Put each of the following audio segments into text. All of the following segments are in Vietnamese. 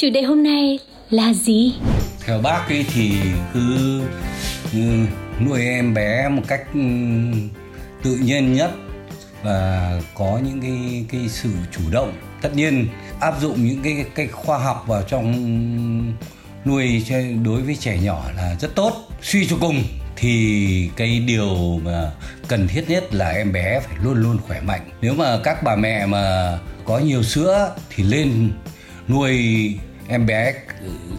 Chủ đề hôm nay là gì? Theo bác ấy thì cứ nuôi em bé một cách ừ, tự nhiên nhất và có những cái cái sự chủ động. Tất nhiên, áp dụng những cái cái khoa học vào trong nuôi cho- đối với trẻ nhỏ là rất tốt. Suy cho cùng thì cái điều mà cần thiết nhất là em bé phải luôn luôn khỏe mạnh. Nếu mà các bà mẹ mà có nhiều sữa thì lên nuôi em bé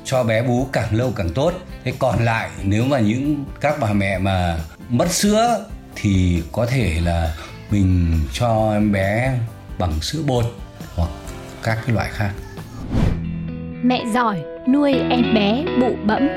cho bé bú càng lâu càng tốt. Thế còn lại, nếu mà những các bà mẹ mà mất sữa thì có thể là mình cho em bé bằng sữa bột hoặc các cái loại khác. Mẹ giỏi nuôi em bé bụ bẫm.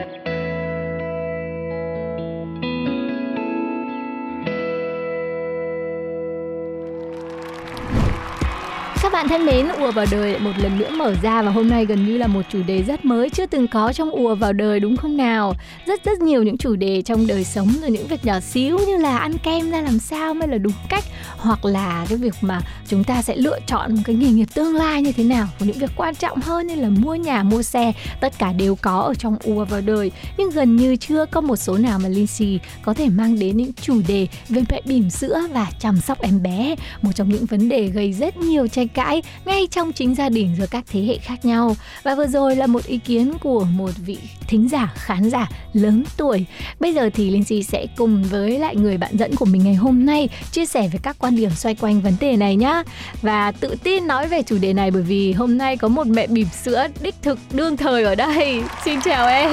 Bạn thân mến, ùa vào đời một lần nữa mở ra và hôm nay gần như là một chủ đề rất mới chưa từng có trong ùa vào đời đúng không nào? Rất rất nhiều những chủ đề trong đời sống rồi những việc nhỏ xíu như là ăn kem ra làm sao mới là đúng cách hoặc là cái việc mà chúng ta sẽ lựa chọn một cái nghề nghiệp tương lai như thế nào. Và những việc quan trọng hơn như là mua nhà mua xe tất cả đều có ở trong ùa vào đời. Nhưng gần như chưa có một số nào mà Linh xì có thể mang đến những chủ đề về mẹ bỉm sữa và chăm sóc em bé. Một trong những vấn đề gây rất nhiều tranh cãi ngay trong chính gia đình giữa các thế hệ khác nhau. Và vừa rồi là một ý kiến của một vị thính giả khán giả lớn tuổi. Bây giờ thì Linh Si sẽ cùng với lại người bạn dẫn của mình ngày hôm nay chia sẻ về các quan điểm xoay quanh vấn đề này nhá. Và tự tin nói về chủ đề này bởi vì hôm nay có một mẹ bỉm sữa đích thực đương thời ở đây. Xin chào em.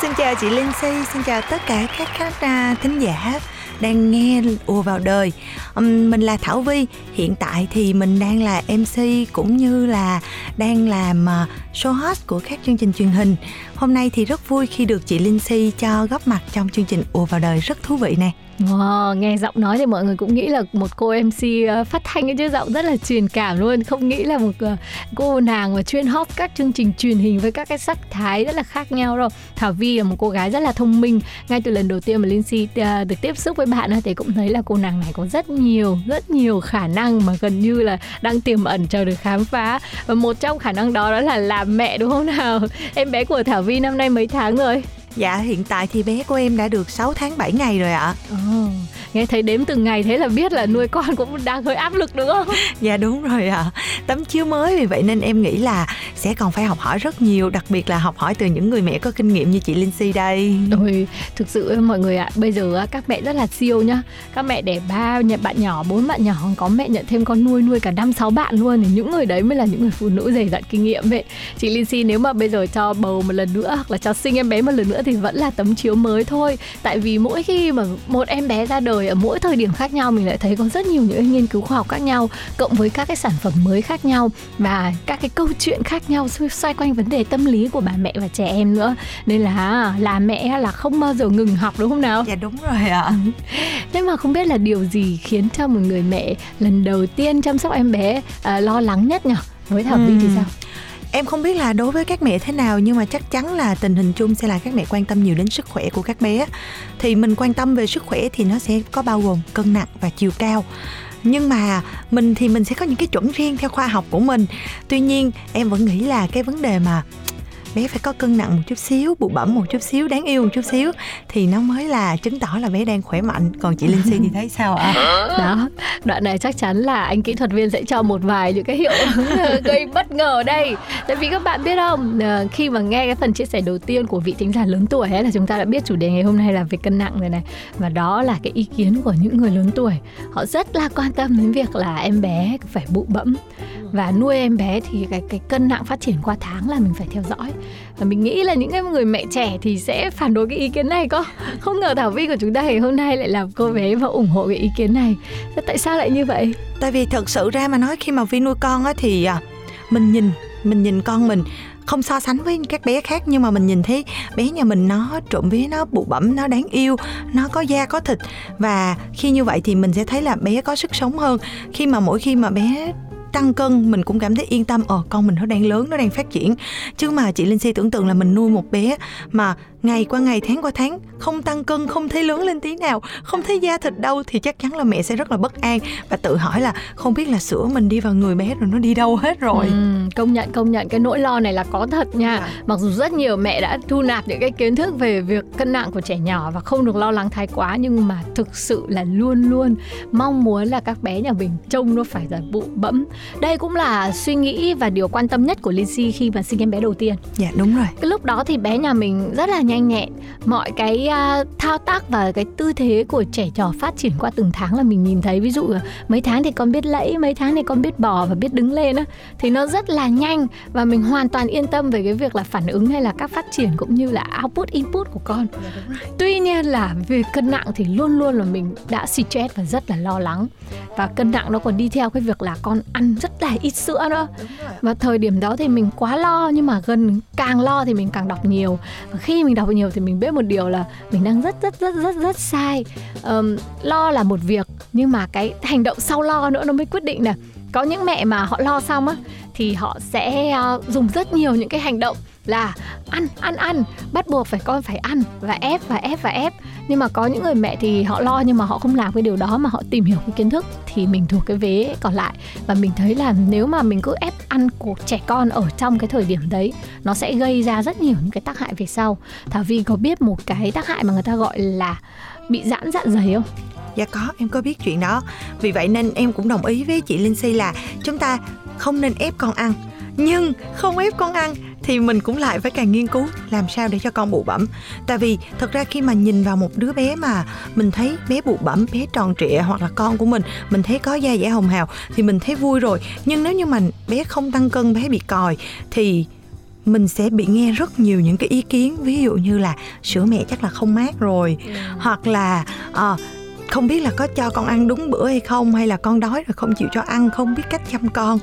Xin chào chị Linh Si, xin chào tất cả các khán à, thính giả đang nghe ùa vào đời. um, mình là Thảo Vi, hiện tại thì mình đang là MC cũng như là đang làm à, show host của các chương trình truyền hình. Hôm nay thì rất vui khi được chị Linh Si cho góp mặt trong chương trình ùa vào đời rất thú vị nè. Wow, nghe giọng nói thì mọi người cũng nghĩ là một cô MC ờ, phát thanh ấy chứ giọng rất là truyền cảm luôn Không nghĩ là một ờ, cô nàng mà chuyên hót các chương trình truyền hình với các cái sắc thái rất là khác nhau đâu Thảo Vi là một cô gái rất là thông minh Ngay từ lần đầu tiên mà Linh Si ờ, được tiếp xúc với bạn thì cũng thấy là cô nàng này có rất nhiều, rất nhiều khả năng mà gần như là đang tiềm ẩn chờ được khám phá Và một trong khả năng đó đó là làm mẹ đúng không nào? Em bé của Thảo Vi năm nay mấy tháng rồi? Dạ hiện tại thì bé của em đã được 6 tháng 7 ngày rồi ạ. Ồ, nghe thấy đếm từng ngày thế là biết là nuôi con cũng đang hơi áp lực đúng không? Dạ đúng rồi ạ. Tấm chiếu mới vì vậy nên em nghĩ là sẽ còn phải học hỏi rất nhiều, đặc biệt là học hỏi từ những người mẹ có kinh nghiệm như chị Linh Si đây. Ôi, thực sự mọi người ạ, bây giờ các mẹ rất là siêu nhá. Các mẹ đẻ ba nhận bạn nhỏ, bốn bạn nhỏ, có mẹ nhận thêm con nuôi nuôi cả năm sáu bạn luôn thì những người đấy mới là những người phụ nữ dày dặn kinh nghiệm vậy. Chị Lindsay nếu mà bây giờ cho bầu một lần nữa hoặc là cho sinh em bé một lần nữa thì vẫn là tấm chiếu mới thôi. Tại vì mỗi khi mà một em bé ra đời ở mỗi thời điểm khác nhau mình lại thấy có rất nhiều những nghiên cứu khoa học khác nhau cộng với các cái sản phẩm mới khác nhau và các cái câu chuyện khác nhau xoay, quanh vấn đề tâm lý của bà mẹ và trẻ em nữa. Nên là là mẹ là không bao giờ ngừng học đúng không nào? Dạ đúng rồi ạ. nhưng mà không biết là điều gì khiến cho một người mẹ lần đầu tiên chăm sóc em bé à, lo lắng nhất nhỉ? Với thảo vi thì sao Em không biết là đối với các mẹ thế nào, nhưng mà chắc chắn là tình hình chung sẽ là các mẹ quan tâm nhiều đến sức khỏe của các bé. Thì mình quan tâm về sức khỏe thì nó sẽ có bao gồm cân nặng và chiều cao. Nhưng mà mình thì mình sẽ có những cái chuẩn riêng theo khoa học của mình. Tuy nhiên, em vẫn nghĩ là cái vấn đề mà bé phải có cân nặng một chút xíu, bụ bẩm một chút xíu, đáng yêu một chút xíu thì nó mới là chứng tỏ là bé đang khỏe mạnh. Còn chị Linh Si thì thấy sao ạ? đó đoạn này chắc chắn là anh kỹ thuật viên sẽ cho một vài những cái hiệu ứng ờ, gây bất ngờ đây tại vì các bạn biết không ờ, khi mà nghe cái phần chia sẻ đầu tiên của vị thính giả lớn tuổi ấy là chúng ta đã biết chủ đề ngày hôm nay là về cân nặng rồi này và đó là cái ý kiến của những người lớn tuổi họ rất là quan tâm đến việc là em bé phải bụ bẫm và nuôi em bé thì cái cái cân nặng phát triển qua tháng là mình phải theo dõi và mình nghĩ là những cái người mẹ trẻ thì sẽ phản đối cái ý kiến này có. Không ngờ thảo vi của chúng ta ngày hôm nay lại làm cô bé và ủng hộ cái ý kiến này. Tại sao lại như vậy? Tại vì thật sự ra mà nói khi mà vi nuôi con á thì à, mình nhìn mình nhìn con mình không so sánh với các bé khác, nhưng mà mình nhìn thấy bé nhà mình nó trộm vía, nó bụ bẩm, nó đáng yêu, nó có da, có thịt. Và khi như vậy thì mình sẽ thấy là bé có sức sống hơn. Khi mà mỗi khi mà bé tăng cân, mình cũng cảm thấy yên tâm. Ờ con mình nó đang lớn, nó đang phát triển. Chứ mà chị linh si tưởng tượng là mình nuôi một bé mà ngày qua ngày tháng qua tháng không tăng cân không thấy lớn lên tí nào không thấy da thịt đâu thì chắc chắn là mẹ sẽ rất là bất an và tự hỏi là không biết là sữa mình đi vào người bé rồi nó đi đâu hết rồi. Ừ, công nhận công nhận. Cái nỗi lo này là có thật nha. Dạ. mặc dù rất nhiều mẹ đã thu nạp những cái kiến thức về việc cân nặng của trẻ nhỏ và không được lo lắng thái quá nhưng mà thực sự là luôn luôn mong muốn là các bé nhà mình trông nó phải là bụ bẫm. Đây cũng là suy nghĩ và điều quan tâm nhất của Lizzy khi mà sinh em bé đầu tiên. Dạ đúng rồi. Cái lúc đó thì bé nhà mình rất là nhanh nhẹn. Mọi cái à, thao tác và cái tư thế của trẻ nhỏ phát triển qua từng tháng là mình nhìn thấy. Ví dụ mấy tháng thì con biết lẫy mấy tháng thì con biết bò và biết đứng lên á. Thì nó rất là nhanh và mình hoàn toàn yên tâm về cái việc là phản ứng hay là các phát triển cũng như là output input của con. Tuy nhiên là về cân nặng thì luôn luôn là mình đã stress và rất là lo lắng. Và cân nặng nó còn đi theo cái việc là con ăn rất là ít sữa nữa. Và thời điểm đó thì mình quá lo nhưng mà gần càng lo thì mình càng đọc nhiều. Và khi mình đọc nhiều thì mình biết một điều là mình đang rất rất rất rất rất sai. Um, lo là một việc nhưng mà cái hành động sau lo nữa nó mới quyết định nè. Có những mẹ mà họ lo xong á thì họ sẽ uh, dùng rất nhiều những cái hành động là ăn ăn ăn. Bắt buộc phải con phải ăn và ép và ép và ép. Nhưng mà có những người mẹ thì họ lo nhưng mà họ không làm cái điều đó mà họ tìm hiểu cái kiến thức thì mình thuộc cái vế còn lại. Và mình thấy là nếu mà mình cứ ép ăn của trẻ con ở trong cái thời điểm đấy nó sẽ gây ra rất nhiều những cái tác hại về sau. Thảo vi có biết một cái tác hại mà người ta gọi là bị giãn dạ dày không? Dạ có, em có biết chuyện đó. Vì vậy nên em cũng đồng ý với chị Linh Si là chúng ta không nên ép con ăn. Nhưng không ép con ăn thì mình cũng lại phải càng nghiên cứu làm sao để cho con bụ bẩm. Tại vì thật ra khi mà nhìn vào một đứa bé mà mình thấy bé bụ bẩm, bé tròn trịa hoặc là con của mình, mình thấy có da dẻ hồng hào thì mình thấy vui rồi. Nhưng nếu như mà bé không tăng cân, bé bị còi thì mình sẽ bị nghe rất nhiều những cái ý kiến ví dụ như là sữa mẹ chắc là không mát rồi hoặc là ờ, không biết là có cho con ăn đúng bữa hay không hay là con đói rồi không chịu cho ăn không biết cách chăm con.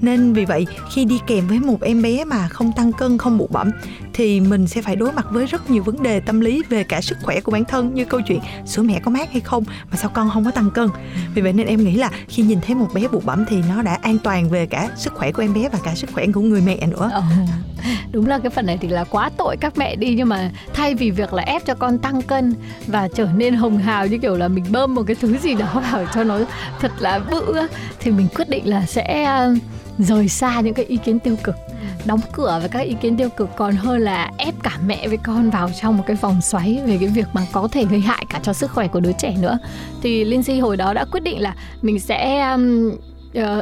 Nên vì vậy khi đi kèm với một em bé mà không tăng cân không bụ bẩm thì mình sẽ phải đối mặt với rất nhiều vấn đề tâm lý về cả sức khỏe của bản thân như câu chuyện sữa mẹ có mát hay không mà sao con không có tăng cân. Vì vậy nên em nghĩ là khi nhìn thấy một bé bụ bẩm thì nó đã an toàn về cả sức khỏe của em bé và cả sức khỏe của người mẹ nữa. Ờ, đúng là cái phần này thì là quá tội các mẹ đi nhưng mà thay vì việc là ép cho con tăng cân và trở nên hồng hào như kiểu là mình bơm một cái thứ gì đó vào cho nó thật là bự thì mình quyết định là sẽ ờ, rời xa những cái ý kiến tiêu cực đóng cửa với các ý kiến tiêu cực còn hơn là ép cả mẹ với con vào trong một cái vòng xoáy về cái việc mà có thể gây hại cả cho sức khỏe của đứa trẻ nữa. Thì Lindsay hồi đó đã quyết định là mình sẽ um,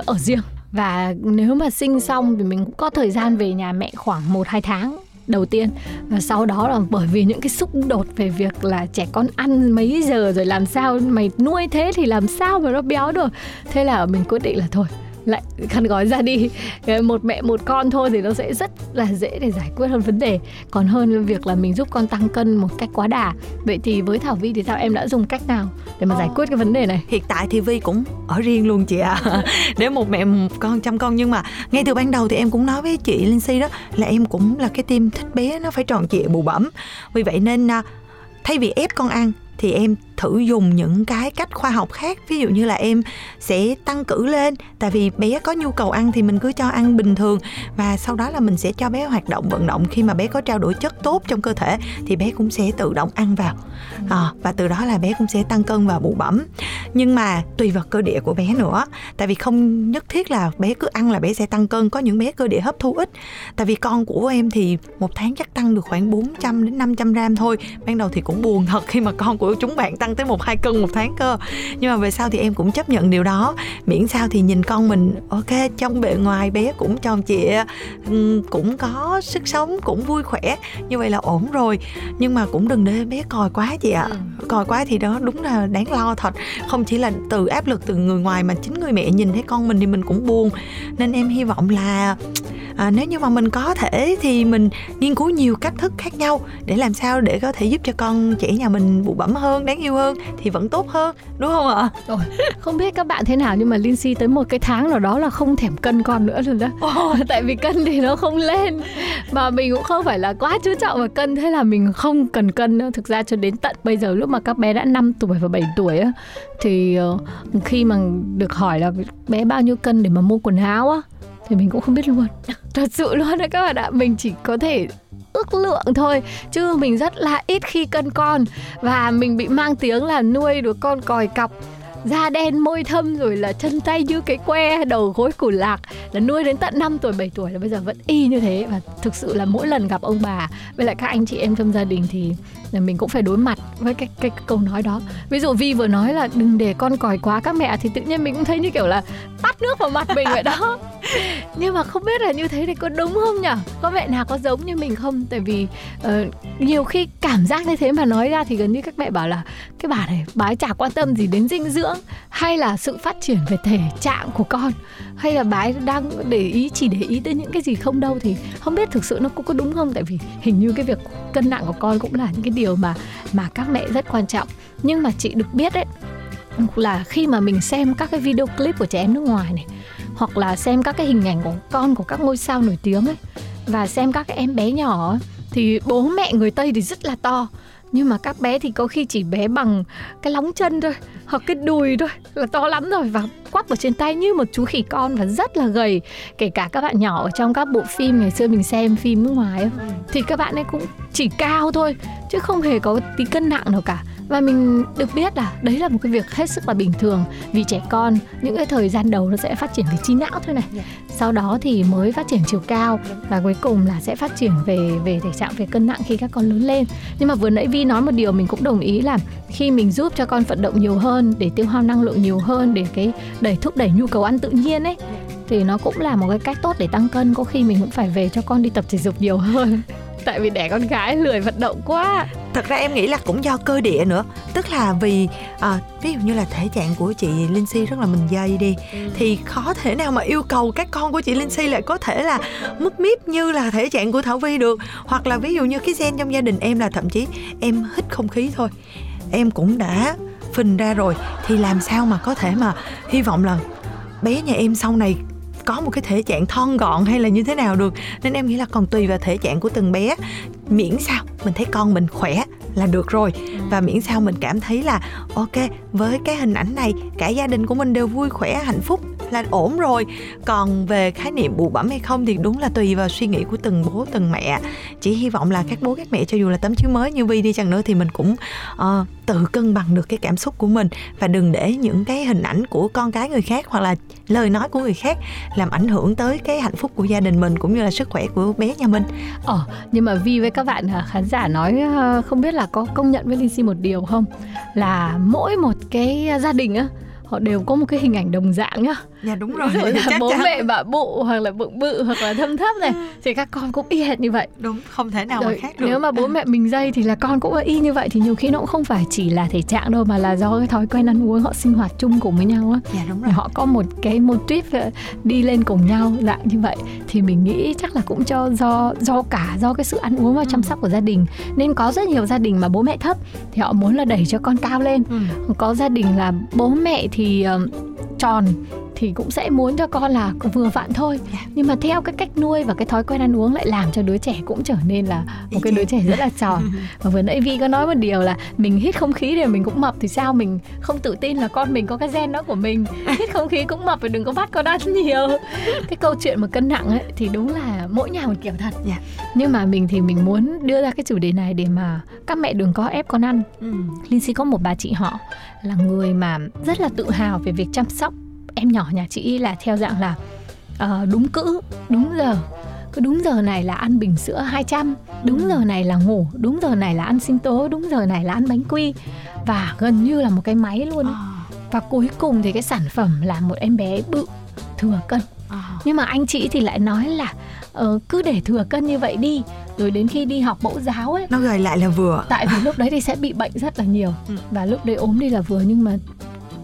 ở riêng và nếu mà sinh xong thì mình cũng có thời gian về nhà mẹ khoảng 1-2 tháng đầu tiên. Và sau đó là bởi vì những cái xúc đột về việc là trẻ con ăn mấy giờ rồi làm sao, mày nuôi thế thì làm sao mà nó béo được. Thế là mình quyết định là thôi lại khăn gói ra đi. Cái một mẹ một con thôi thì nó sẽ rất là dễ để giải quyết hơn vấn đề. Còn hơn việc là mình giúp con tăng cân một cách quá đà. Vậy thì với thảo vi thì sao? Em đã dùng cách nào để mà giải quyết cái vấn đề này? Hiện tại thì vi cũng ở riêng luôn chị ạ. Để một mẹ một con chăm con. Nhưng mà ngay từ ban đầu thì em cũng nói với chị linh si đó là em cũng là cái tim thích bé nó phải tròn trịa bù bẩm. Vì vậy nên à, thay vì ép con ăn thì em thử dùng những cái cách khoa học khác. Ví dụ như là em sẽ tăng cử lên tại vì bé có nhu cầu ăn thì mình cứ cho ăn bình thường và sau đó là mình sẽ cho bé hoạt động vận động. Khi mà bé có trao đổi chất tốt trong cơ thể thì bé cũng sẽ tự động ăn vào. À, và từ đó là bé cũng sẽ tăng cân và bụ bẩm. Nhưng mà tùy vào cơ địa của bé nữa tại vì không nhất thiết là bé cứ ăn là bé sẽ tăng cân. Có những bé cơ địa hấp thu ít. Tại vì con của em thì một tháng chắc tăng được khoảng 400 đến 500 gram thôi. Ban đầu thì cũng buồn thật khi mà con của chúng bạn tăng tới một hai cân một tháng cơ. Nhưng mà về sau thì em cũng chấp nhận điều đó. Miễn sao thì nhìn con mình ok trong bề ngoài bé cũng tròn trịa ừm, cũng có sức sống cũng vui khỏe như vậy là ổn rồi. Nhưng mà cũng đừng để bé còi quá chị ạ. Còi quá thì đó đúng là đáng lo thật. Không chỉ là từ áp lực từ người ngoài mà chính người mẹ nhìn thấy con mình thì mình cũng buồn. Nên em hy vọng là à, nếu như mà mình có thể thì mình nghiên cứu nhiều cách thức khác nhau để làm sao để có thể giúp cho con trẻ nhà mình bụ bẩm hơn đáng yêu hơn thì vẫn tốt hơn đúng không ạ Rồi, không biết các bạn thế nào nhưng mà Lindsay tới một cái tháng nào đó là không thèm cân con nữa luôn đó. Tại vì cân thì nó không lên mà mình cũng không phải là quá chú trọng vào cân thế là mình không cần cân nữa. Thực ra cho đến tận bây giờ lúc mà các bé đã 5 tuổi và 7 tuổi á thì ờ, khi mà được hỏi là bé bao nhiêu cân để mà mua quần áo á thì mình cũng không biết luôn. Thật sự luôn đấy các bạn ạ, mình chỉ có thể ước lượng thôi chứ mình rất là ít khi cân con. Và mình bị mang tiếng là nuôi đứa con còi cọc da đen môi thâm rồi là chân tay như cái que đầu gối củ lạc. Là nuôi đến tận 5 tuổi 7 tuổi là bây giờ vẫn y như thế. Và thực sự là mỗi lần gặp ông bà với lại các anh chị em trong gia đình thì là mình cũng phải đối mặt với cái, cái, cái câu nói đó. Ví dụ Vi vừa nói là đừng để con còi quá các mẹ thì tự nhiên mình cũng thấy như kiểu là tắt nước vào mặt mình vậy đó. Nhưng mà không biết là như thế thì có đúng không nhở? Có mẹ nào có giống như mình không? Tại vì uh, nhiều khi cảm giác như thế mà nói ra thì gần như các mẹ bảo là cái bà này bà ấy chả quan tâm gì đến dinh dưỡng hay là sự phát triển về thể trạng của con hay là bà ấy đang để ý chỉ để ý tới những cái gì không đâu. Thì không biết thực sự nó có, có đúng không? Tại vì hình như cái việc cân nặng của con cũng là những cái điều mà mà các mẹ rất quan trọng. Nhưng mà chị được biết đấy là khi mà mình xem các cái video clip của trẻ em nước ngoài này hoặc là xem các cái hình ảnh của con của các ngôi sao nổi tiếng ấy và xem các cái em bé nhỏ ấy, thì bố mẹ người Tây thì rất là to nhưng mà các bé thì có khi chỉ bé bằng cái lóng chân thôi hoặc cái đùi thôi là to lắm rồi và quắp ở trên tay như một chú khỉ con và rất là gầy. Kể cả các bạn nhỏ ở trong các bộ phim ngày xưa mình xem phim nước ngoài ấy, thì các bạn ấy cũng chỉ cao thôi chứ không hề có tí cân nặng nào cả và mình được biết là đấy là một cái việc hết sức là bình thường vì trẻ con những cái thời gian đầu nó sẽ phát triển về trí não thôi này. Sau đó thì mới phát triển chiều cao và cuối cùng là sẽ phát triển về về thể trạng về cân nặng khi các con lớn lên. Nhưng mà vừa nãy Vi nói một điều mình cũng đồng ý là khi mình giúp cho con vận động nhiều hơn để tiêu hao năng lượng nhiều hơn để cái đẩy thúc đẩy nhu cầu ăn tự nhiên ấy thì nó cũng là một cái cách tốt để tăng cân. Có khi mình cũng phải về cho con đi tập thể dục nhiều hơn. Tại vì đẻ con gái lười vận động quá. Thật ra em nghĩ là cũng do cơ địa nữa. Tức là vì à, ví dụ như là thể trạng của chị Lindsay rất là mình dây đi thì khó thể nào mà yêu cầu các con của chị Lindsay lại có thể là múp míp như là thể trạng của Thảo Vi được. Hoặc là ví dụ như cái gen trong gia đình em là thậm chí em hít không khí thôi. Em cũng đã phình ra rồi thì làm sao mà có thể mà hy vọng là bé nhà em sau này có một cái thể trạng thon gọn hay là như thế nào được? Nên em nghĩ là còn tùy vào thể trạng của từng bé. Miễn sao mình thấy con mình khỏe là được rồi. Và miễn sao mình cảm thấy là ok với cái hình ảnh này cả gia đình của mình đều vui khỏe hạnh phúc là ổn rồi. Còn về khái niệm bụ bẩm hay không thì đúng là tùy vào suy nghĩ của từng bố từng mẹ. Chỉ hy vọng là các bố các mẹ cho dù là tấm chiếu mới như vi đi chăng nữa thì mình cũng uh, tự cân bằng được cái cảm xúc của mình. Và đừng để những cái hình ảnh của con cái người khác hoặc là lời nói của người khác làm ảnh hưởng tới cái hạnh phúc của gia đình mình cũng như là sức khỏe của bé nhà mình. Ờ nhưng mà vi với các bạn à, khán giả nói ờ, không biết là có công nhận với linh si một điều không? Là mỗi một cái gia đình á, họ đều có một cái hình ảnh đồng dạng nhá dạ đúng rồi. Ví dụ là chắc bố chắn. mẹ bả bự hoặc là bự bự hoặc là thâm thấp này thì các con cũng y hệt như vậy. Đúng không thể nào mà rồi khác được. nếu mà bố mẹ mình dây thì là con cũng y như vậy thì nhiều khi nó cũng không phải chỉ là thể trạng đâu mà là do cái thói quen ăn uống họ sinh hoạt chung cùng với nhau á. Dạ đúng Rồi. họ có một cái mô típ đi lên cùng nhau dạng như vậy thì mình nghĩ chắc là cũng cho do do cả do cái sự ăn uống và chăm sóc của gia đình. Nên có rất nhiều gia đình mà bố mẹ thấp thì họ muốn là đẩy cho con cao lên. Ừ. có gia đình là bố mẹ thì uh, tròn thì cũng sẽ muốn cho con là vừa vặn thôi. Dạ. nhưng mà theo cái cách nuôi và cái thói quen ăn uống lại làm cho đứa trẻ cũng trở nên là một cái đứa trẻ rất là tròn và vừa nãy Vi có nói một điều là mình hít không khí để mình cũng mập thì sao? Mình không tự tin là con mình có cái gen đó của mình. Hít không khí cũng mập và đừng có bắt con ăn nhiều. Cái câu chuyện mà cân nặng ấy thì đúng là mỗi nhà một kiểu thật. Dạ. nhưng mà mình thì mình muốn đưa ra cái chủ đề này để mà các mẹ đừng có ép con ăn. Ừ. Linh Si có một bà chị họ là người mà rất là tự hào về việc chăm sóc em nhỏ nhà chị là theo dạng là ờ, đúng cữ, đúng giờ. Cứ đúng giờ này là ăn bình sữa 200, đúng giờ này là ngủ, đúng giờ này là ăn sinh tố, đúng giờ này là ăn bánh quy và gần như là một cái máy luôn. ấy. À, Và cuối cùng thì cái sản phẩm là một em bé bự thừa cân. à. Nhưng mà anh chị thì lại nói là ờ, cứ để thừa cân như vậy đi, rồi đến khi đi học mẫu giáo ấy nó gầy lại là vừa tại vì lúc đấy thì sẽ bị bệnh rất là nhiều Ừ. và lúc đấy ốm đi là vừa nhưng mà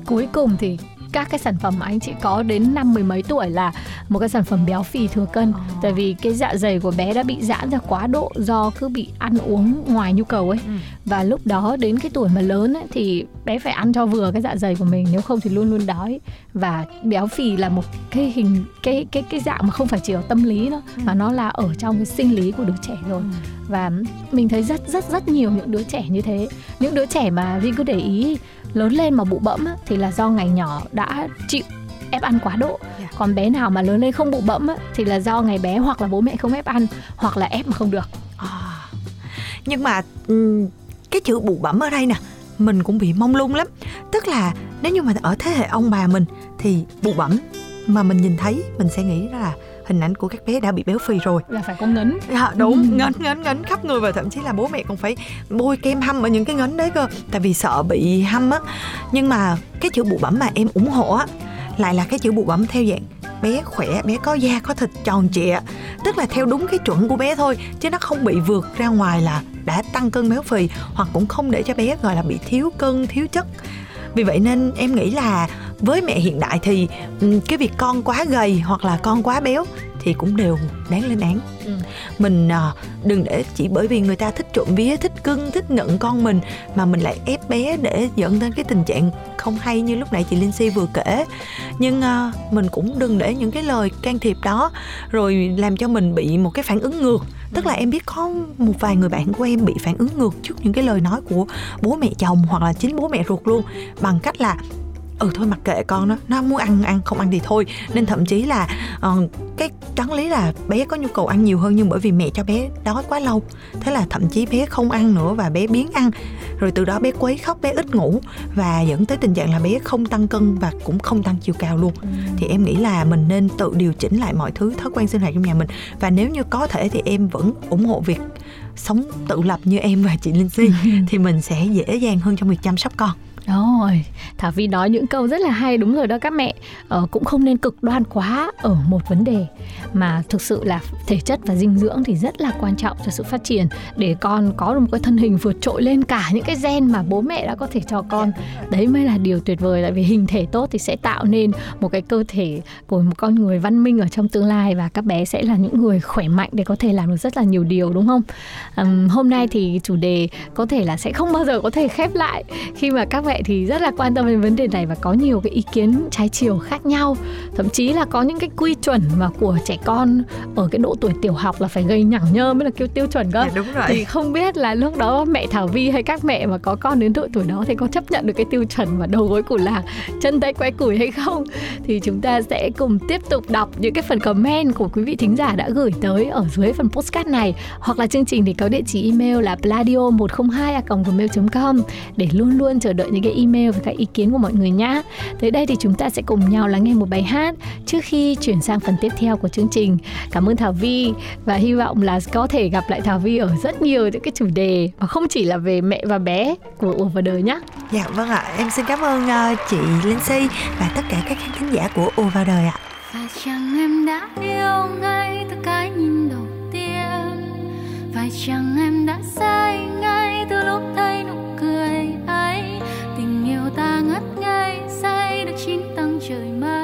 cuối cùng thì các cái sản phẩm mà anh chị có đến năm mười mấy tuổi là một cái sản phẩm béo phì thừa cân. Ờ. tại vì cái dạ dày của bé đã bị giãn ra quá độ do cứ bị ăn uống ngoài nhu cầu ấy. Ừ. và lúc đó đến cái tuổi mà lớn ấy, thì bé phải ăn cho vừa cái dạ dày của mình nếu không thì luôn luôn đói. Và béo phì là một cái hình cái cái cái dạng mà không phải chỉ ở tâm lý đâu mà nó là ở trong cái sinh lý của đứa trẻ rồi. Và mình thấy rất rất rất nhiều những đứa trẻ như thế. Những đứa trẻ mà Vi cứ để ý lớn lên mà bụ bẫm á, thì là do ngày nhỏ đã chịu ép ăn quá độ Dạ. còn bé nào mà lớn lên không bụ bẫm á, thì là do ngày bé hoặc là bố mẹ không ép ăn hoặc là ép mà không được À. nhưng mà ừm, cái chữ bụ bẩm ở đây nè mình cũng bị mông lung lắm tức là nếu như mà ở thế hệ ông bà mình thì bụ bẩm mà mình nhìn thấy mình sẽ nghĩ đó là hình ảnh của các bé đã bị béo phì rồi. Là phải có ngấn. Dạ, đúng Ừ. ngấn ngấn ngấn khắp người và thậm chí là bố mẹ còn phải bôi kem hâm ở những cái ngấn đấy cơ. Tại vì sợ bị hâm á. Nhưng mà cái chữ bụ bẩm mà em ủng hộ á lại là cái chữ bụ bẩm theo dạng bé khỏe bé có da có thịt tròn trịa. Tức là theo đúng cái chuẩn của bé thôi chứ nó không bị vượt ra ngoài là đã tăng cân béo phì hoặc cũng không để cho bé gọi là bị thiếu cân thiếu chất vì vậy nên em nghĩ là với mẹ hiện đại thì ừ, cái việc con quá gầy hoặc là con quá béo thì cũng đều đáng lên án. Ừ. mình à, đừng để chỉ bởi vì người ta thích trộm vía thích cưng thích nựng con mình mà mình lại ép bé để dẫn đến cái tình trạng không hay như lúc nãy chị Linh Si vừa kể. Nhưng à, mình cũng đừng để những cái lời can thiệp đó rồi làm cho mình bị một cái phản ứng ngược. Tức là em biết có một vài người bạn của em bị phản ứng ngược trước những cái lời nói của bố mẹ chồng hoặc là chính bố mẹ ruột luôn. Bằng cách là ừ thôi mặc kệ con nó nó muốn ăn ăn không ăn thì thôi. Nên thậm chí là ờ, cái đáng lý là bé có nhu cầu ăn nhiều hơn nhưng bởi vì mẹ cho bé đói quá lâu. Thế là thậm chí bé không ăn nữa và bé biến ăn. Rồi từ đó bé quấy khóc bé ít ngủ và dẫn tới tình trạng là bé không tăng cân và cũng không tăng chiều cao luôn. Thì em nghĩ là mình nên tự điều chỉnh lại mọi thứ thói quen sinh hoạt trong nhà mình. Và nếu như có thể thì em vẫn ủng hộ việc sống tự lập như em và chị Linh Si thì mình sẽ dễ dàng hơn trong việc chăm sóc con rồi, Thảo Vi nói những câu rất là hay đúng rồi đó các mẹ. Ờ, Cũng không nên cực đoan quá ở một vấn đề Mà thực sự là thể chất và dinh dưỡng thì rất là quan trọng cho sự phát triển. Để con có được một cái thân hình vượt trội lên cả những cái gen mà bố mẹ đã có thể cho con Đấy mới là điều tuyệt vời. Tại vì hình thể tốt thì sẽ tạo nên một cái cơ thể của một con người văn minh ở trong tương lai Và các bé sẽ là những người khỏe mạnh để có thể làm được rất là nhiều điều đúng không? Ừm, hôm nay thì chủ đề có thể là sẽ không bao giờ có thể khép lại khi mà các mẹ thì rất là quan tâm đến vấn đề này và có nhiều cái ý kiến trái chiều khác nhau. Thậm chí là có những cái quy chuẩn mà của trẻ con ở cái độ tuổi tiểu học là phải gầy nhẳng nhơ mới là kêu tiêu chuẩn cơ. Dạ, đúng rồi. thì không biết là lúc đó mẹ Thảo Vi hay các mẹ mà có con đến độ tuổi đó thì có chấp nhận được cái tiêu chuẩn mà đầu gối củ lạc chân tay quay củi hay không? Thì chúng ta sẽ cùng tiếp tục đọc những cái phần comment của quý vị thính giả đã gửi tới ở dưới phần postcard này. Hoặc là chương trình thì có địa chỉ email là pladio 102 gmail com để luôn luôn chờ đợi những cái email và các ý kiến của mọi người nhé. Tới đây thì chúng ta sẽ cùng nhau lắng nghe một bài hát trước khi chuyển sang phần tiếp theo của chương trình. Cảm ơn Thảo Vi và hy vọng là có thể gặp lại Thảo Vi ở rất nhiều những cái chủ đề mà không chỉ là về mẹ và bé của ùa vào đời nhé. Dạ vâng ạ, em xin cảm ơn ờ, chị Linh Si và tất cả các khán thính giả của Ùa vào đời ạ. Phải chăng em đã yêu ngay từ cái nhìn đầu tiên Phải chăng em đã say ngay từ lúc thấy trời mây.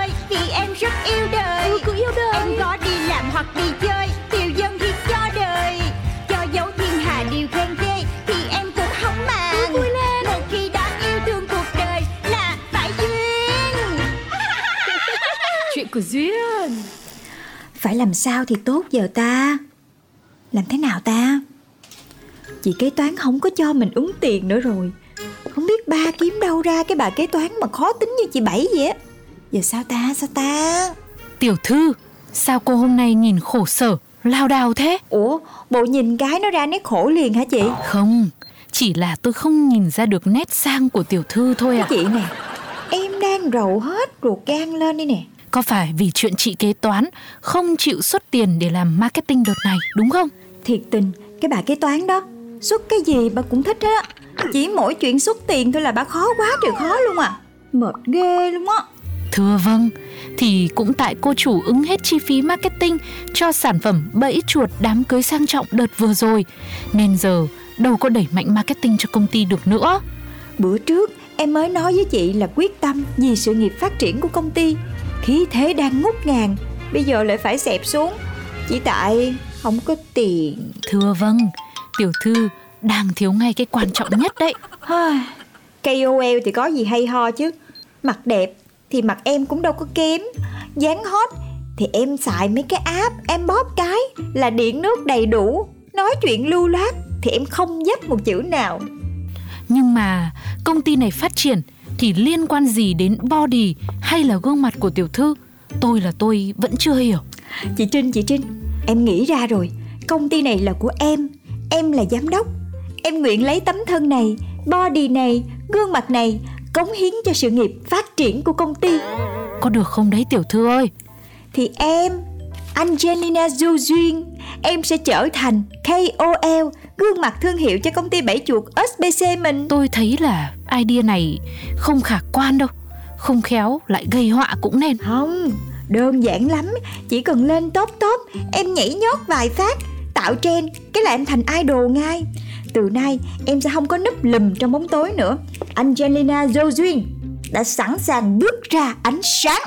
Vì em rất yêu đời. Ừ, cứ yêu đời. Em có đi làm hoặc đi chơi Tiêu dân thì cho đời. Cho dấu thiên hà điều khen ghê Thì em cũng không màng. Vui lên. Một khi đã yêu thương cuộc đời Là phải duyên. Chuyện của duyên. Phải làm sao thì tốt giờ ta? Làm thế nào ta? Chị kế toán không có cho mình ứng tiền nữa rồi. Không biết ba kiếm đâu ra cái bà kế toán mà khó tính như chị Bảy vậy á Giờ sao ta sao ta? Tiểu thư, sao cô hôm nay nhìn khổ sở, lao đao thế? Ủa bộ nhìn cái nó ra nét khổ liền hả chị? Không, chỉ là tôi không nhìn ra được nét sang của tiểu thư thôi à. Chị nè? Em đang rầu hết ruột gan lên đi nè. Có phải vì chuyện chị kế toán không chịu xuất tiền để làm marketing đợt này đúng không? Thiệt tình cái bà kế toán đó Xuất cái gì bà cũng thích hết á. Chỉ mỗi chuyện xuất tiền thôi là bà khó quá trời khó luôn à. Mệt ghê luôn á Thưa vâng, thì cũng tại cô chủ ứng hết chi phí marketing cho sản phẩm bẫy chuột đám cưới sang trọng đợt vừa rồi, nên giờ đâu có đẩy mạnh marketing cho công ty được nữa. Bữa trước em mới nói với chị là quyết tâm vì sự nghiệp phát triển của công ty. Khí thế đang ngút ngàn Bây giờ lại phải xẹp xuống. Chỉ tại không có tiền. Thưa vâng, tiểu thư đang thiếu ngay cái quan trọng nhất đấy. KOL thì có gì hay ho chứ? Mặt đẹp thì mặt em cũng đâu có kém. Dáng hot thì em xài mấy cái app em bóp cái là điện nước đầy đủ. Nói chuyện lưu loát thì em không dấp một chữ nào. Nhưng mà công ty này phát triển thì liên quan gì đến body hay là gương mặt của tiểu thư? Tôi là tôi vẫn chưa hiểu. chị trinh chị trinh em nghĩ ra rồi. Công ty này là của em em là giám đốc. Em nguyện lấy tấm thân này body này gương mặt này cống hiến cho sự nghiệp phát triển của công ty Có được không đấy tiểu thư ơi? thì em Angelina Du Duyên em sẽ trở thành KOL gương mặt thương hiệu cho công ty bảy chuột SBC mình Tôi thấy là idea này không khả quan đâu. Không khéo lại gây họa cũng nên. không đơn giản lắm chỉ cần lên top top em nhảy nhót vài phát tạo trend cái là em thành idol ngay từ nay em sẽ không có núp lùm trong bóng tối nữa. Angelina Duyên đã sẵn sàng bước ra ánh sáng.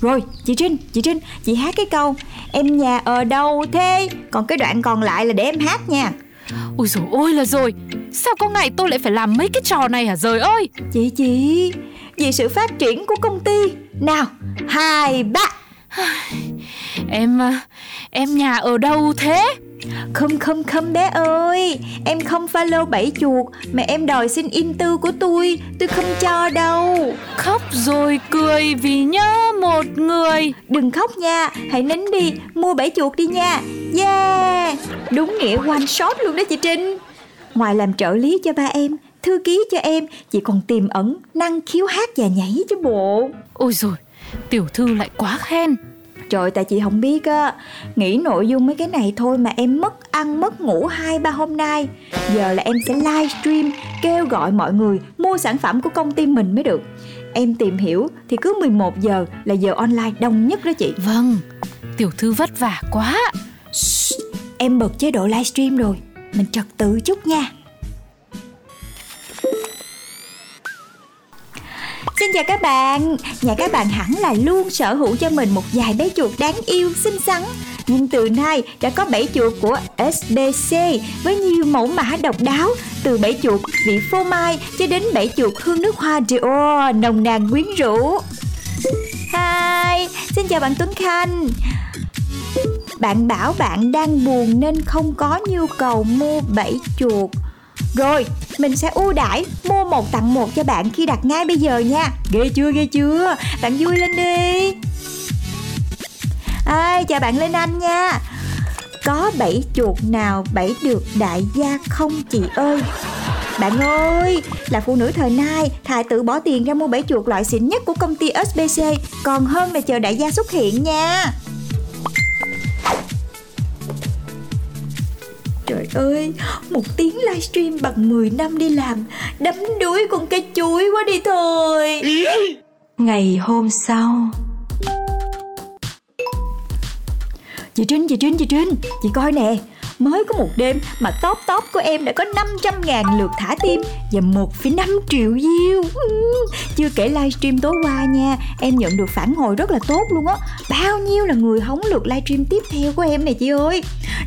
Rồi, chị Trinh, chị Trinh, chị hát cái câu Em nhà ở đâu thế? Còn cái đoạn còn lại là để em hát nha. Ôi dồi ôi là rồi. Sao có ngày tôi lại phải làm mấy cái trò này hả? Rời ơi! Chị chị, vì sự phát triển của công ty. Nào, hai, ba Em à, em nhà ở đâu thế? Không không không bé ơi. Em không follow bảy chuột Mà em đòi xin in tư của tôi. Tôi không cho đâu. Khóc rồi cười vì nhớ một người. Đừng khóc nha Hãy nín đi. Mua bảy chuột đi nha. Yeah. Đúng nghĩa one shot luôn đó chị Trinh. Ngoài làm trợ lý cho ba em Thư ký cho em Chị còn tiềm ẩn Năng khiếu hát và nhảy chứ bộ. Ôi rồi tiểu thư lại quá khen Trời tại chị không biết á. Nghĩ nội dung mấy cái này thôi mà em mất ăn mất ngủ hai ba hôm nay. Giờ là em sẽ livestream Kêu gọi mọi người mua sản phẩm của công ty mình mới được. Em tìm hiểu thì cứ 11 giờ là giờ online đông nhất đó chị. Vâng Tiểu thư vất vả quá. Em bật chế độ livestream rồi. Mình trật tự chút nha Xin chào các bạn. Nhà các bạn hẳn là luôn sở hữu cho mình một vài bé chuột đáng yêu, xinh xắn. Nhưng từ nay đã có bảy chuột của SBC Với nhiều mẫu mã độc đáo Từ bảy chuột vị phô mai cho đến bảy chuột hương nước hoa Dior nồng nàn quyến rũ. Hi, xin chào bạn Tuấn Khanh. Bạn bảo bạn đang buồn nên không có nhu cầu mua bảy chuột. Rồi, mình sẽ ưu đãi mua một tặng một cho bạn khi đặt ngay bây giờ nha. Ghê chưa, ghê chưa? Bạn vui lên đi. Ai, chào bạn Linh Anh nha. Có bảy chuột nào bảy được đại gia không chị ơi? Bạn ơi, là phụ nữ thời nay, thà tự bỏ tiền ra mua bảy chuột loại xịn nhất của công ty SBC Còn hơn là chờ đại gia xuất hiện nha Trời ơi, một tiếng livestream bằng 10 năm đi làm Đấm đuối con cây chuối quá đi thôi. Ngày hôm sau. Chị Trinh, chị Trinh, chị Trinh Chị coi nè. Mới có một đêm mà top top của em đã có 500 ngàn lượt thả tim Và 1,5 triệu view. Chưa kể livestream tối qua nha Em nhận được phản hồi rất là tốt luôn á. Bao nhiêu là người hóng lượt livestream tiếp theo của em này chị ơi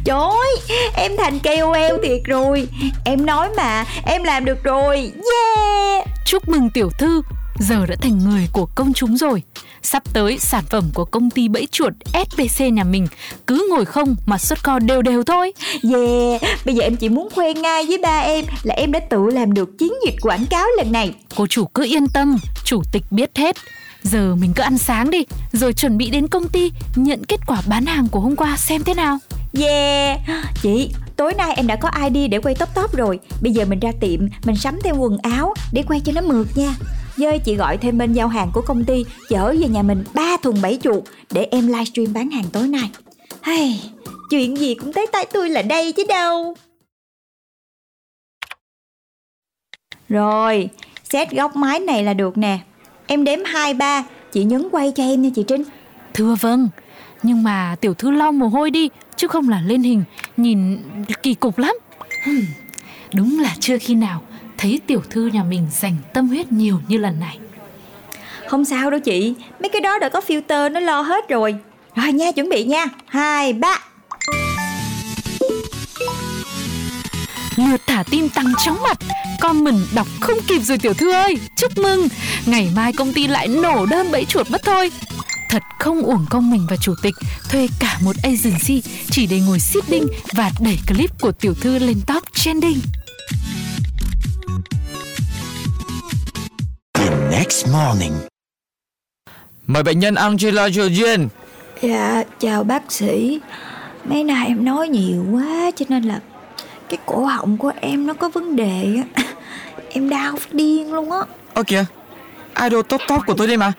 Trời em thành KOL thiệt rồi. Em nói mà, em làm được rồi. Yeah! Chúc mừng tiểu thư Giờ đã thành người của công chúng rồi. Sắp tới sản phẩm của công ty bẫy chuột SBC nhà mình Cứ ngồi không mà xuất kho đều đều thôi. Yeah, bây giờ em chỉ muốn khoe ngay với ba em Là em đã tự làm được chiến dịch quảng cáo lần này. Cô chủ cứ yên tâm Chủ tịch biết hết. Giờ mình cứ ăn sáng đi Rồi chuẩn bị đến công ty Nhận kết quả bán hàng của hôm qua xem thế nào Yeah. Chị, tối nay em đã có ID để quay top top rồi. Bây giờ mình ra tiệm, mình sắm thêm quần áo Để quay cho nó mượt nha. Dơi chị gọi thêm bên giao hàng của công ty Chở về nhà mình 3 thùng bảy chuột Để em livestream bán hàng tối nay. Hay, Chuyện gì cũng tới tay tôi là đây chứ đâu. Rồi, xét góc máy này là được nè. Em đếm 2, 3 Chị nhấn quay cho em nha chị Trinh. Thưa vâng nhưng mà tiểu thư lau mồ hôi đi Chứ không là lên hình Nhìn kỳ cục lắm. Đúng là chưa khi nào Thấy tiểu thư nhà mình dành tâm huyết nhiều như lần này. Không sao đâu chị Mấy cái đó đã có filter nó lo hết rồi. Rồi nha chuẩn bị nha. Hai ba. Lượt thả tim tăng chóng mặt Comment đọc không kịp rồi tiểu thư ơi. Chúc mừng Ngày mai công ty lại nổ đơn bẫy chuột mất thôi Thật không uổng công mình và chủ tịch Thuê cả một agency Chỉ để ngồi seeding Và đẩy clip của tiểu thư lên top trending The next morning. Mời bệnh nhân Angela Georgian. Dạ chào bác sĩ Mấy nay em nói nhiều quá Cho nên là Cái cổ họng của em nó có vấn đề á Em đau phát điên luôn á Ơ kìa, idol top top của tôi đây mà.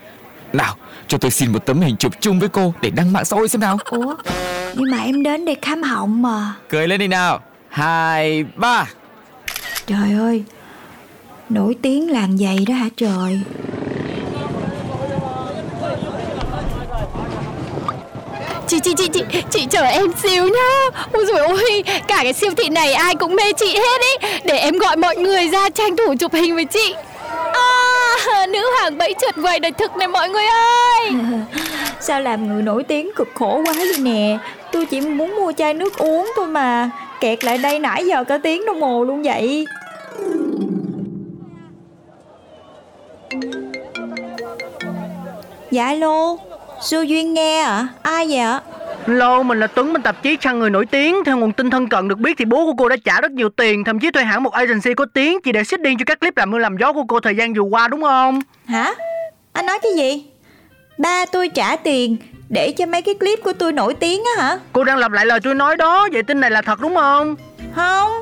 Nào, cho tôi xin một tấm hình chụp chung với cô để đăng mạng xã hội xem nào. Ủa Nhưng mà em đến để khám họng mà Cười lên đi nào. Hai, ba. Trời ơi Nổi tiếng làng giày đó hả trời Chị chị chị chị chị chờ em xíu nhá Ôi dồi ôi Cả cái siêu thị này ai cũng mê chị hết ý Để em gọi mọi người ra tranh thủ chụp hình với chị nữ hoàng bẫy chuột ngoài đời thực này mọi người ơi. Sao làm người nổi tiếng cực khổ quá vậy nè? Tôi chỉ muốn mua chai nước uống thôi mà. Kẹt lại đây nãy giờ cả tiếng đồng hồ luôn vậy. Dạ alo Sư Duyên nghe ạ. À? Ai vậy ạ? Lô, mình là Tuấn bên tạp chí Trang Người Nổi Tiếng. Theo nguồn tin thân cận được biết thì bố của cô đã trả rất nhiều tiền Thậm chí thuê hãng một agency có tiếng. Chỉ để seeding cho các clip làm mưa làm gió của cô thời gian vừa qua đúng không? Hả? Anh nói cái gì? Ba tôi trả tiền Để cho mấy cái clip của tôi nổi tiếng á hả? Cô đang lặp lại lời tôi nói đó. Vậy tin này là thật đúng không? Không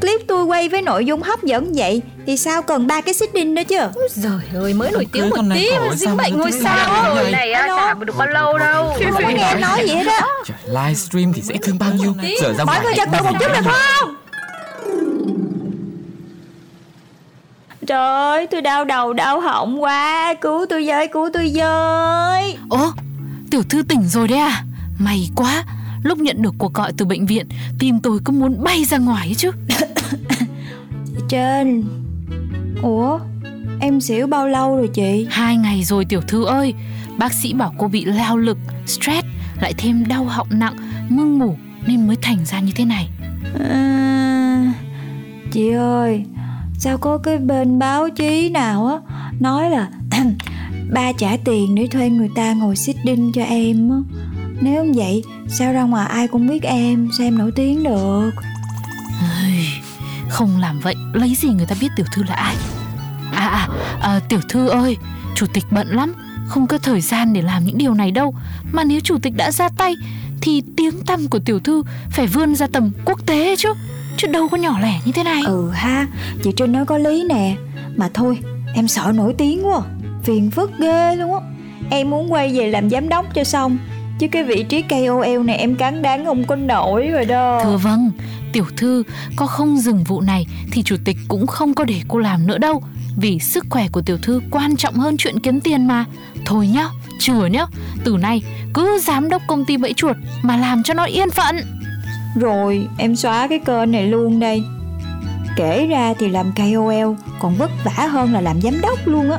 Clip tôi quay với nội dung hấp dẫn vậy Thì sao cần ba cái seeding nữa chứ? Trời ơi mới nổi tiếng một tí. mà dính bệnh ngôi sao? Rồi này á chả được bao lâu đâu? Không có nghe nói vậy đó. Trời, livestream thì dễ thương bao nhiêu. Giờ ra Mọi ngoài người trật tự hẹn một chút được không? Trời ơi tôi đau đầu đau họng quá. Cứu tôi với cứu tôi với. Ồ tiểu thư tỉnh rồi đấy à? May quá Lúc nhận được cuộc gọi từ bệnh viện Tim tôi cứ muốn bay ra ngoài ấy chứ. Trên. Ủa Em xỉu bao lâu rồi chị? Hai ngày rồi tiểu thư ơi. Bác sĩ bảo cô bị lao lực, stress Lại thêm đau họng nặng, mưng mủ Nên mới thành ra như thế này. À, Chị ơi Sao có cái bên báo chí nào á Nói là Ba trả tiền để thuê người ta ngồi sitting cho em á Nếu không vậy Sao ra ngoài ai cũng biết em Sao em nổi tiếng được? Không làm vậy Lấy gì người ta biết tiểu thư là ai? À à, à tiểu thư ơi Chủ tịch bận lắm Không có thời gian để làm những điều này đâu. Mà nếu chủ tịch đã ra tay Thì tiếng tăm của tiểu thư Phải vươn ra tầm quốc tế chứ. Chứ đâu có nhỏ lẻ như thế này. Ừ ha Chị Trinh nói có lý nè. Mà thôi em sợ nổi tiếng quá Phiền phức ghê luôn á. Em muốn quay về làm giám đốc cho xong Chứ cái vị trí KOL này em cắn đáng không có nổi rồi đó. Thưa vâng Tiểu thư có không dừng vụ này Thì chủ tịch cũng không có để cô làm nữa đâu. Vì sức khỏe của tiểu thư quan trọng hơn chuyện kiếm tiền mà. Thôi nhá, chừa nhá. Từ nay cứ giám đốc công ty bẫy chuột Mà làm cho nó yên phận. Rồi em xóa cái kênh này luôn đây. Kể ra thì làm KOL Còn vất vả hơn là làm giám đốc luôn á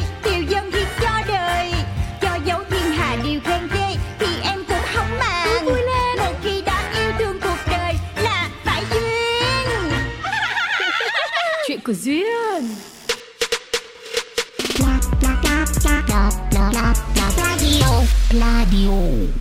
Kusieren. Pladio. Pladio.